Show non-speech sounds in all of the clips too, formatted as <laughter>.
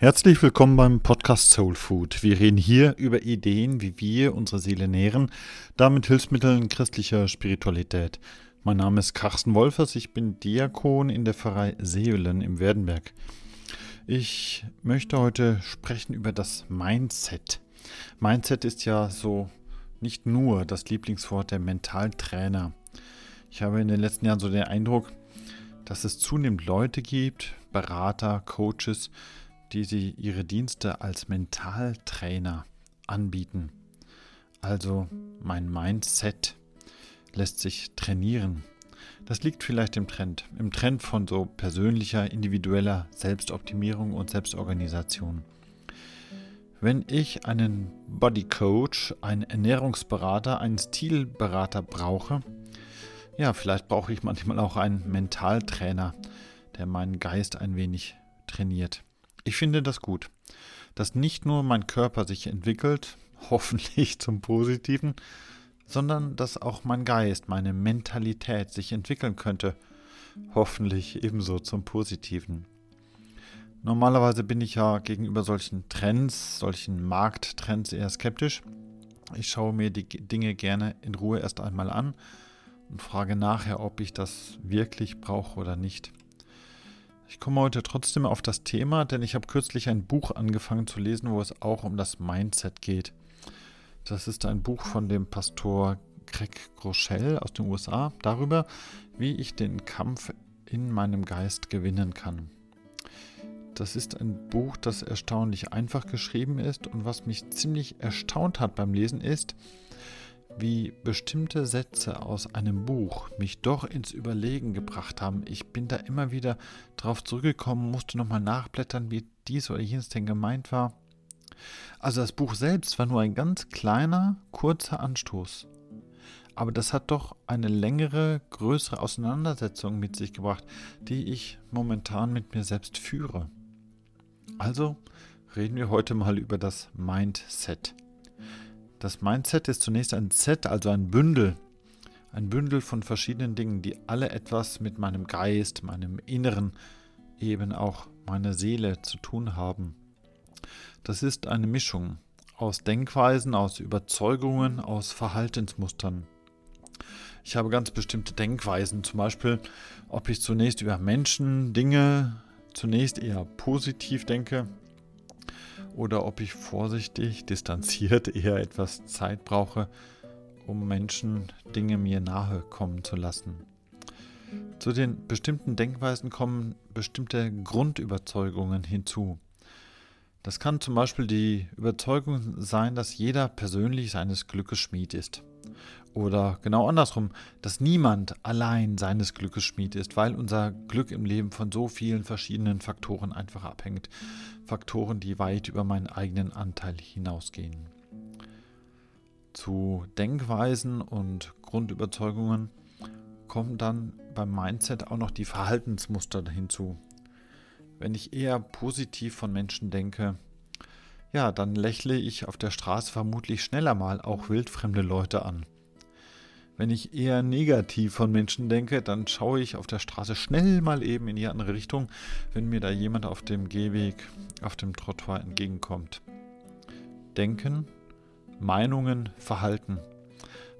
Herzlich willkommen beim Podcast Soul Food. Wir reden hier über Ideen, wie wir unsere Seele nähren, damit Hilfsmitteln christlicher Spiritualität. Mein Name ist Carsten Wolfers, ich bin Diakon in der Pfarrei Seelen im Werdenberg. Ich möchte heute sprechen über das Mindset. Mindset ist ja so nicht nur das Lieblingswort der Mentaltrainer. Ich habe in den letzten Jahren so den Eindruck, dass es zunehmend Leute gibt, Berater, Coaches, die sie ihre Dienste als Mentaltrainer anbieten. Also mein Mindset lässt sich trainieren. Das liegt vielleicht im Trend, im Trend von so persönlicher, individueller Selbstoptimierung und Selbstorganisation. Wenn ich einen Body Coach, einen Ernährungsberater, einen Stilberater brauche, ja, vielleicht brauche ich manchmal auch einen Mentaltrainer, der meinen Geist ein wenig trainiert. Ich finde das gut, dass nicht nur mein Körper sich entwickelt, <laughs> hoffentlich zum Positiven, sondern dass auch mein Geist, meine Mentalität sich entwickeln könnte, hoffentlich ebenso zum Positiven. Normalerweise bin ich ja gegenüber solchen Trends, solchen Markttrends eher skeptisch. Ich schaue mir die Dinge gerne in Ruhe erst einmal an und frage nachher, ob ich das wirklich brauche oder nicht. Ich komme heute trotzdem auf das Thema, denn ich habe kürzlich ein Buch angefangen zu lesen, wo es auch um das Mindset geht. Das ist ein Buch von dem Pastor Greg Groeschel aus den USA darüber, wie ich den Kampf in meinem Geist gewinnen kann. Das ist ein Buch, das erstaunlich einfach geschrieben ist und was mich ziemlich erstaunt hat beim Lesen ist, wie bestimmte Sätze aus einem Buch mich doch ins Überlegen gebracht haben. Ich bin da immer wieder drauf zurückgekommen, musste nochmal nachblättern, wie dies oder jenes denn gemeint war. Also das Buch selbst war nur ein ganz kleiner, kurzer Anstoß. Aber das hat doch eine längere, größere Auseinandersetzung mit sich gebracht, die ich momentan mit mir selbst führe. Also reden wir heute mal über das Mindset. Das Mindset ist zunächst ein Set, also ein Bündel. Ein Bündel von verschiedenen Dingen, die alle etwas mit meinem Geist, meinem Inneren, eben auch meiner Seele zu tun haben. Das ist eine Mischung aus Denkweisen, aus Überzeugungen, aus Verhaltensmustern. Ich habe ganz bestimmte Denkweisen, zum Beispiel, ob ich zunächst über Menschen, Dinge zunächst eher positiv denke oder ob ich vorsichtig, distanziert <laughs> eher etwas Zeit brauche, um Menschen Dinge mir nahe kommen zu lassen. Zu den bestimmten Denkweisen kommen bestimmte Grundüberzeugungen hinzu. Das kann zum Beispiel die Überzeugung sein, dass jeder persönlich seines Glückes Schmied ist. Oder genau andersrum, dass niemand allein seines Glückes Schmied ist, weil unser Glück im Leben von so vielen verschiedenen Faktoren einfach abhängt. Faktoren, die weit über meinen eigenen Anteil hinausgehen. Zu Denkweisen und Grundüberzeugungen kommen dann beim Mindset auch noch die Verhaltensmuster hinzu. Wenn ich eher positiv von Menschen denke, ja, dann lächle ich auf der Straße vermutlich schneller mal auch wildfremde Leute an. Wenn ich eher negativ von Menschen denke, dann schaue ich auf der Straße schnell mal eben in die andere Richtung, wenn mir da jemand auf dem Gehweg, auf dem Trottoir entgegenkommt. Denken, Meinungen, Verhalten.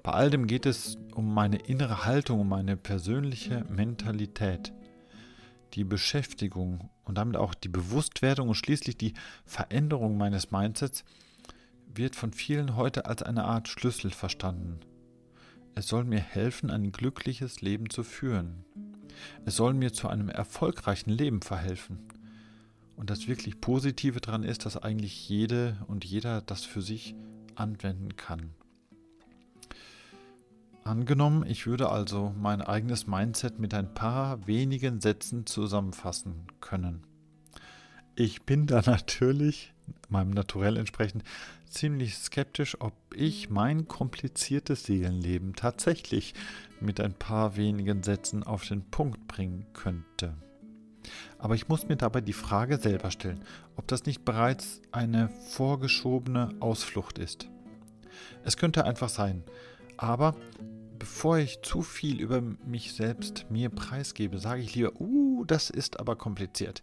Bei all dem geht es um meine innere Haltung, um meine persönliche Mentalität. Die Beschäftigung und damit auch die Bewusstwerdung und schließlich die Veränderung meines Mindsets wird von vielen heute als eine Art Schlüssel verstanden. Es soll mir helfen, ein glückliches Leben zu führen. Es soll mir zu einem erfolgreichen Leben verhelfen. Und das wirklich Positive daran ist, dass eigentlich jede und jeder das für sich anwenden kann. Angenommen, ich würde also mein eigenes Mindset mit ein paar wenigen Sätzen zusammenfassen können. Ich bin da <laughs> natürlich meinem Naturell entsprechend ziemlich skeptisch, ob ich mein kompliziertes Seelenleben tatsächlich mit ein paar wenigen Sätzen auf den Punkt bringen könnte. Aber ich muss mir dabei die Frage selber stellen, ob das nicht bereits eine vorgeschobene Ausflucht ist. Es könnte einfach sein, aber bevor ich zu viel über mich selbst mir preisgebe, sage ich lieber, uh, das ist aber kompliziert.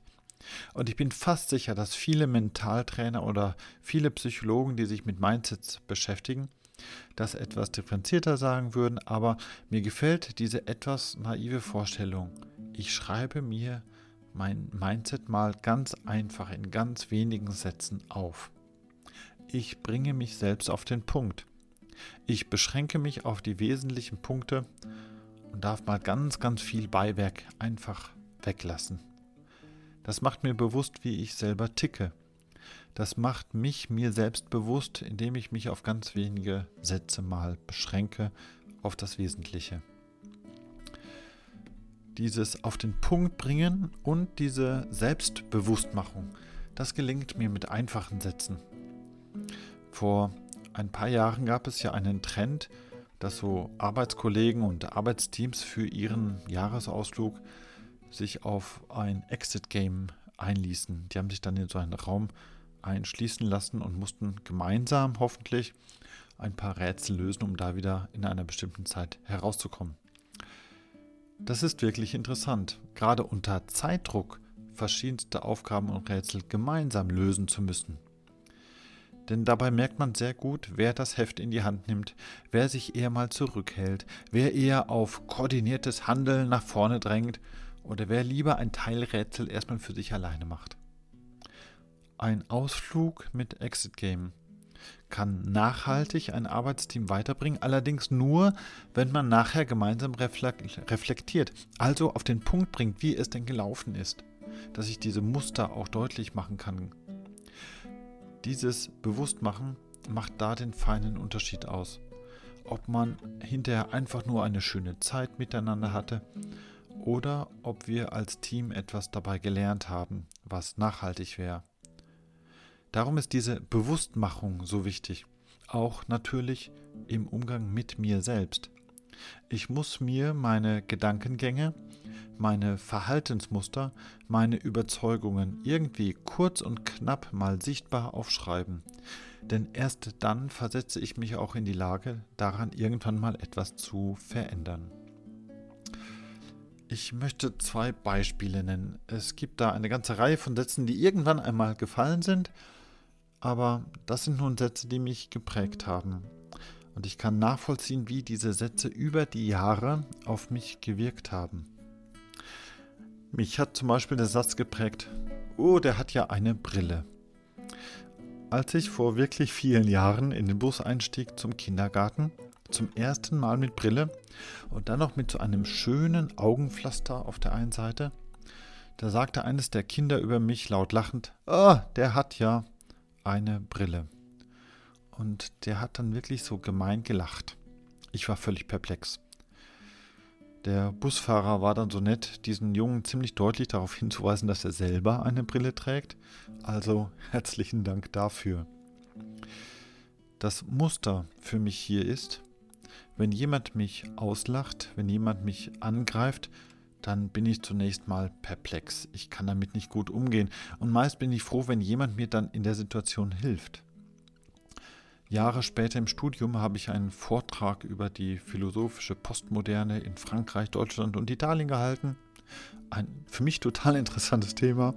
Und ich bin fast sicher, dass viele Mentaltrainer oder viele Psychologen, die sich mit Mindsets beschäftigen, das etwas differenzierter sagen würden, aber mir gefällt diese etwas naive Vorstellung. Ich schreibe mir mein Mindset mal ganz einfach in ganz wenigen Sätzen auf. Ich bringe mich selbst auf den Punkt. Ich beschränke mich auf die wesentlichen Punkte und darf mal ganz, ganz viel Beiwerk einfach weglassen. Das macht mir bewusst, wie ich selber ticke. Das macht mich mir selbst bewusst, indem ich mich auf ganz wenige Sätze mal beschränke, auf das Wesentliche. Dieses auf den Punkt bringen und diese Selbstbewusstmachung, das gelingt mir mit einfachen Sätzen. Vor ein paar Jahren gab es ja einen Trend, dass so Arbeitskollegen und Arbeitsteams für ihren Jahresausflug sich auf ein Exit-Game einließen. Die haben sich dann in so einen Raum einschließen lassen und mussten gemeinsam hoffentlich ein paar Rätsel lösen, um da wieder in einer bestimmten Zeit herauszukommen. Das ist wirklich interessant, gerade unter Zeitdruck verschiedenste Aufgaben und Rätsel gemeinsam lösen zu müssen. Denn dabei merkt man sehr gut, wer das Heft in die Hand nimmt, wer sich eher mal zurückhält, wer eher auf koordiniertes Handeln nach vorne drängt oder wer lieber ein Teilrätsel erstmal für sich alleine macht. Ein Ausflug mit Exit Game kann nachhaltig ein Arbeitsteam weiterbringen, allerdings nur, wenn man nachher gemeinsam reflektiert, also auf den Punkt bringt, wie es denn gelaufen ist, dass ich diese Muster auch deutlich machen kann. Dieses Bewusstmachen macht da den feinen Unterschied aus. Ob man hinterher einfach nur eine schöne Zeit miteinander hatte oder ob wir als Team etwas dabei gelernt haben, was nachhaltig wäre. Darum ist diese Bewusstmachung so wichtig, auch natürlich im Umgang mit mir selbst. Ich muss mir meine Gedankengänge, meine Verhaltensmuster, meine Überzeugungen irgendwie kurz und knapp mal sichtbar aufschreiben. Denn erst dann versetze ich mich auch in die Lage, daran irgendwann mal etwas zu verändern. Ich möchte zwei Beispiele nennen. Es gibt da eine ganze Reihe von Sätzen, die irgendwann einmal gefallen sind, aber das sind nun Sätze, die mich geprägt haben. Und ich kann nachvollziehen, wie diese Sätze über die Jahre auf mich gewirkt haben. Mich hat zum Beispiel der Satz geprägt, oh, der hat ja eine Brille. Als ich vor wirklich vielen Jahren in den Bus einstieg zum Kindergarten, zum ersten Mal mit Brille und dann noch mit so einem schönen Augenpflaster auf der einen Seite. Da sagte eines der Kinder über mich laut lachend, ah, oh, der hat ja eine Brille. Und der hat dann wirklich so gemein gelacht. Ich war völlig perplex. Der Busfahrer war dann so nett, diesen Jungen ziemlich deutlich darauf hinzuweisen, dass er selber eine Brille trägt. Also herzlichen Dank dafür. Das Muster für mich hier ist, wenn jemand mich auslacht, wenn jemand mich angreift, dann bin ich zunächst mal perplex. Ich kann damit nicht gut umgehen und meist bin ich froh, wenn jemand mir dann in der Situation hilft. Jahre später im Studium habe ich einen Vortrag über die philosophische Postmoderne in Frankreich, Deutschland und Italien gehalten. Ein für mich total <laughs> interessantes Thema.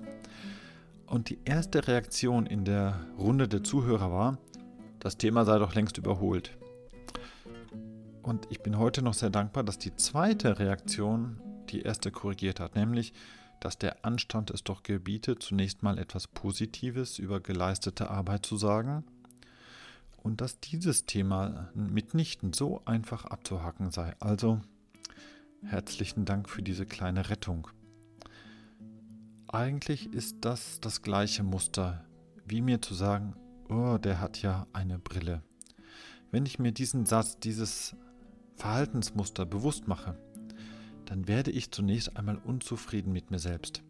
Und die erste Reaktion in der Runde der Zuhörer war, das Thema sei doch längst überholt. Und ich bin heute noch sehr dankbar, dass die zweite Reaktion die erste korrigiert hat, nämlich, dass der Anstand es doch gebietet, zunächst mal etwas Positives über geleistete Arbeit zu sagen und dass dieses Thema mitnichten so einfach abzuhaken sei. Also herzlichen Dank für diese kleine Rettung. Eigentlich ist das das gleiche Muster, wie mir zu sagen, oh, der hat ja eine Brille. Wenn ich mir diesen Satz, dieses Verhaltensmuster bewusst mache, dann werde ich zunächst einmal unzufrieden mit mir selbst.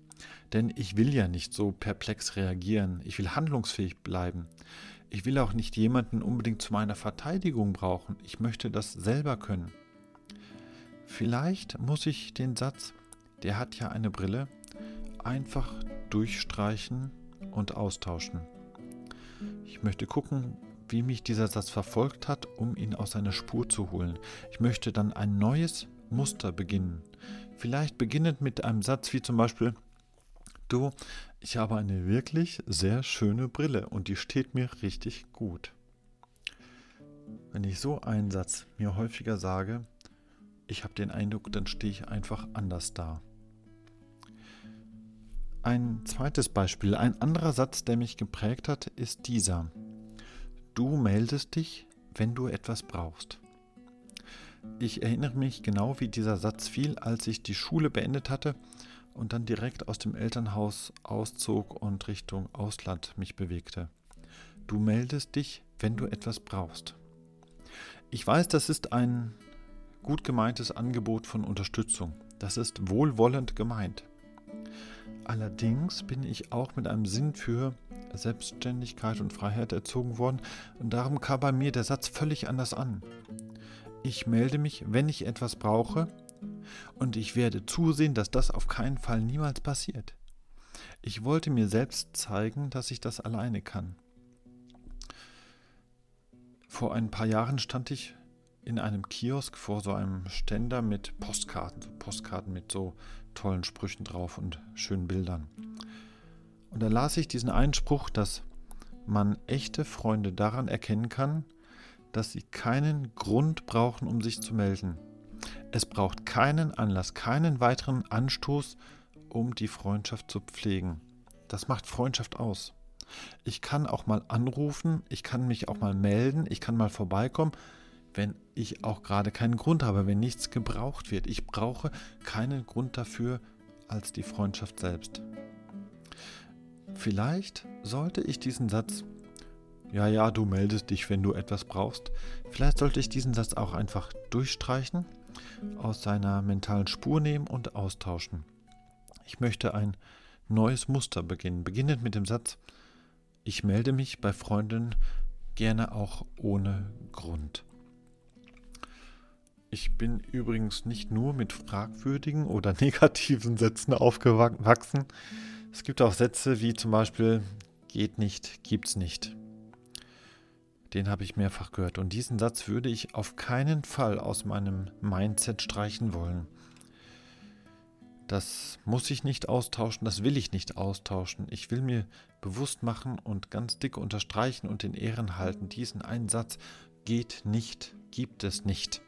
Denn ich will ja nicht so perplex reagieren, ich will handlungsfähig bleiben. Ich will auch nicht jemanden unbedingt zu meiner Verteidigung brauchen, ich möchte das selber können. Vielleicht muss ich den Satz, der hat ja eine Brille, einfach durchstreichen und austauschen. Ich möchte gucken, wie mich dieser Satz verfolgt hat, um ihn aus seiner Spur zu holen. Ich möchte dann ein neues Muster beginnen. Vielleicht beginnend mit einem Satz wie zum Beispiel, Du, ich habe eine wirklich sehr schöne Brille und die steht mir richtig gut. Wenn ich so einen Satz mir häufiger sage, ich habe den Eindruck, dann stehe ich einfach anders da. Ein zweites Beispiel, ein anderer Satz, der mich geprägt hat, ist dieser. Du meldest dich, wenn du etwas brauchst. Ich erinnere mich genau, wie dieser Satz fiel, als ich die Schule beendet hatte und dann direkt aus dem Elternhaus auszog und Richtung Ausland mich bewegte. Du meldest dich, wenn du etwas brauchst. Ich weiß, das ist ein gut gemeintes Angebot von Unterstützung. Das ist wohlwollend gemeint. Allerdings bin ich auch mit einem Sinn für Selbstständigkeit und Freiheit erzogen worden und darum kam bei mir der Satz völlig anders an. Ich melde mich, wenn ich etwas brauche und ich werde zusehen, dass das auf keinen Fall niemals passiert. Ich wollte mir selbst zeigen, dass ich das alleine kann. Vor ein paar Jahren stand ich in einem Kiosk vor so einem Ständer mit Postkarten, so Postkarten mit so tollen Sprüchen drauf und schönen Bildern. Und da las ich diesen Einspruch, dass man echte Freunde daran erkennen kann, dass sie keinen Grund brauchen, um sich zu melden. Es braucht keinen Anlass, keinen weiteren Anstoß, um die Freundschaft zu pflegen. Das macht Freundschaft aus. Ich kann auch mal anrufen, ich kann mich auch mal melden, ich kann mal vorbeikommen, wenn ich auch gerade keinen Grund habe, wenn nichts gebraucht wird. Ich brauche keinen Grund dafür als die Freundschaft selbst. Vielleicht sollte ich diesen Satz, ja, ja, du meldest dich, wenn du etwas brauchst, vielleicht sollte ich diesen Satz auch einfach durchstreichen, aus seiner mentalen Spur nehmen und austauschen. Ich möchte ein neues Muster beginnen, beginnend mit dem Satz, ich melde mich bei Freunden gerne auch ohne Grund. Ich bin übrigens nicht nur mit fragwürdigen oder <laughs> negativen Sätzen aufgewachsen. Es gibt auch Sätze wie zum Beispiel geht nicht, gibt's nicht. Den habe ich mehrfach gehört und diesen Satz würde ich auf keinen Fall aus meinem Mindset streichen wollen. Das muss ich nicht austauschen, das will ich nicht austauschen. Ich will mir bewusst machen und ganz dick unterstreichen und in Ehren halten, diesen einen Satz geht nicht, gibt es nicht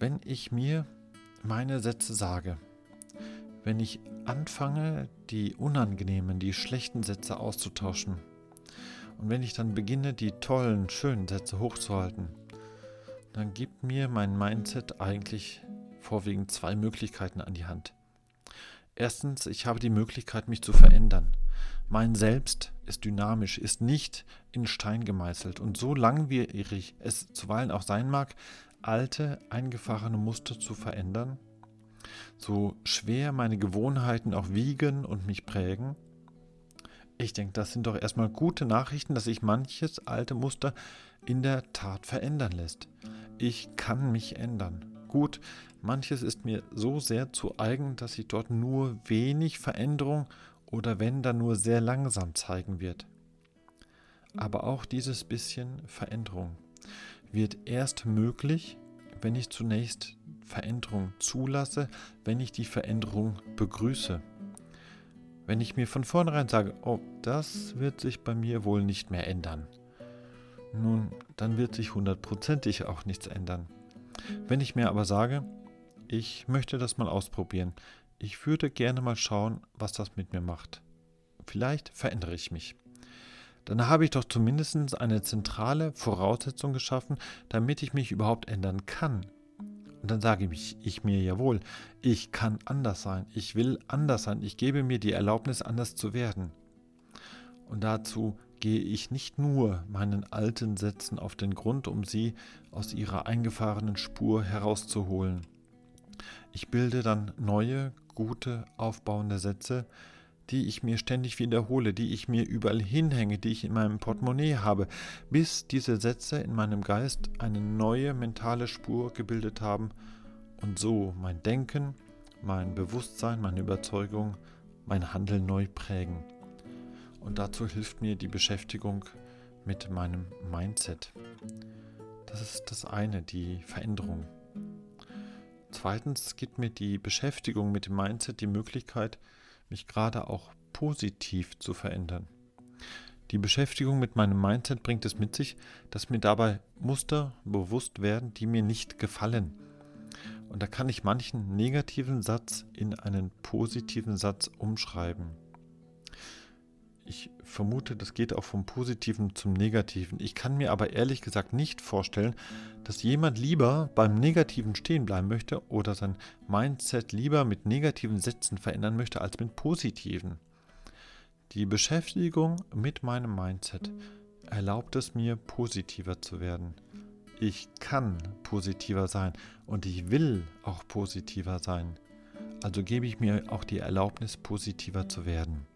wenn ich mir meine Sätze sage, wenn ich anfange, die unangenehmen, die schlechten Sätze auszutauschen und wenn ich dann beginne, die tollen, schönen Sätze hochzuhalten, dann gibt mir mein Mindset eigentlich vorwiegend zwei Möglichkeiten an die Hand. Erstens, ich habe die Möglichkeit, mich zu verändern. Mein Selbst ist dynamisch, ist nicht in Stein gemeißelt und so langwierig es zuweilen auch sein mag, alte, eingefahrene Muster zu verändern, so schwer meine Gewohnheiten auch wiegen und mich prägen. Ich denke, das sind doch erstmal gute Nachrichten, dass sich manches alte Muster in der Tat verändern lässt. Ich kann mich ändern. Gut, manches ist mir so sehr zu eigen, dass sich dort nur wenig Veränderung oder wenn dann nur sehr langsam zeigen wird. Aber auch dieses bisschen Veränderung wird erst möglich, wenn ich zunächst Veränderung zulasse, wenn ich die Veränderung begrüße. Wenn ich mir von vornherein sage, oh, das wird sich bei mir wohl nicht mehr ändern. Nun, dann wird sich hundertprozentig auch nichts ändern. Wenn ich mir aber sage, ich möchte das mal ausprobieren, ich würde gerne mal schauen, was das mit mir macht. Vielleicht verändere ich mich dann habe ich doch zumindest eine zentrale Voraussetzung geschaffen, damit ich mich überhaupt ändern kann. Und dann sage ich, ich mir jawohl, ich kann anders sein, ich will anders sein, ich gebe mir die Erlaubnis, anders zu werden. Und dazu gehe ich nicht nur meinen alten Sätzen auf den Grund, um sie aus ihrer eingefahrenen Spur herauszuholen. Ich bilde dann neue, gute, aufbauende Sätze, die ich mir ständig wiederhole, die ich mir überall hinhänge, die ich in meinem Portemonnaie habe, bis diese Sätze in meinem Geist eine neue mentale Spur gebildet haben und so mein Denken, mein Bewusstsein, meine Überzeugung, mein Handeln neu prägen. Und dazu hilft mir die Beschäftigung mit meinem Mindset. Das ist das eine, die Veränderung. Zweitens gibt mir die Beschäftigung mit dem Mindset die Möglichkeit, mich gerade auch positiv zu verändern. Die Beschäftigung mit meinem Mindset bringt es mit sich, dass mir dabei Muster bewusst werden, die mir nicht gefallen. Und da kann ich manchen negativen Satz in einen positiven Satz umschreiben. Ich vermute, das geht auch vom Positiven zum Negativen. Ich kann mir aber ehrlich gesagt nicht vorstellen, dass jemand lieber beim Negativen stehen bleiben möchte oder sein Mindset lieber mit negativen Sätzen verändern möchte als mit positiven. Die Beschäftigung mit meinem Mindset erlaubt es mir, positiver zu werden. Ich kann positiver sein und ich will auch positiver sein. Also gebe ich mir auch die Erlaubnis, positiver zu werden.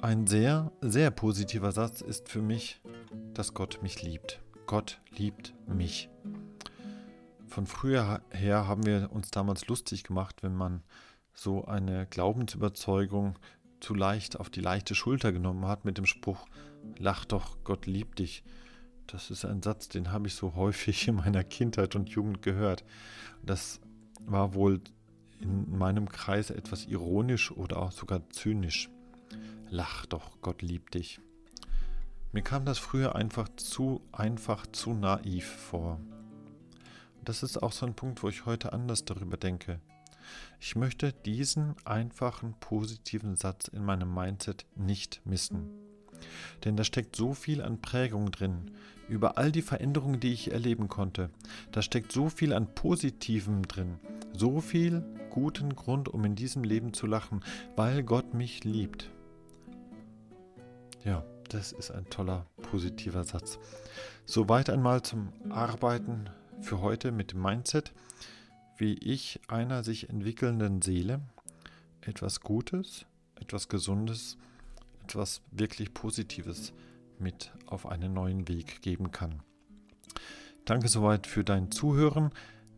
Ein sehr, sehr positiver Satz ist für mich, dass Gott mich liebt. Gott liebt mich. Von früher her haben wir uns damals lustig gemacht, wenn man so eine Glaubensüberzeugung zu leicht auf die leichte Schulter genommen hat mit dem Spruch, lach doch, Gott liebt dich. Das ist ein Satz, den habe ich so häufig in meiner Kindheit und Jugend gehört. Das war wohl in meinem Kreis etwas ironisch oder auch sogar zynisch. Lach doch, Gott liebt dich. Mir kam das früher einfach zu einfach, zu naiv vor. Das ist auch so ein Punkt, wo ich heute anders darüber denke. Ich möchte diesen einfachen positiven Satz in meinem Mindset nicht missen. Denn da steckt so viel an Prägung drin, über all die Veränderungen, die ich erleben konnte. Da steckt so viel an Positivem drin, so viel guten Grund, um in diesem Leben zu lachen, weil Gott mich liebt. Ja, das ist ein toller, positiver Satz. Soweit einmal zum Arbeiten für heute mit dem Mindset wie ich einer sich entwickelnden Seele etwas Gutes, etwas Gesundes, etwas wirklich Positives mit auf einen neuen Weg geben kann. Danke soweit für dein Zuhören.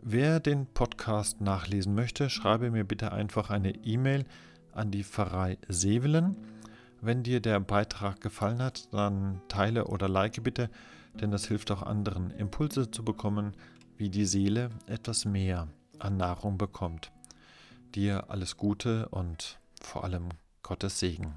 Wer den Podcast nachlesen möchte, schreibe mir bitte einfach eine E-Mail an die Pfarrei Sevelen. Wenn dir der Beitrag gefallen hat, dann teile oder like bitte, denn das hilft auch anderen, Impulse zu bekommen, wie die Seele etwas mehr an Nahrung bekommt. Dir alles Gute und vor allem Gottes Segen.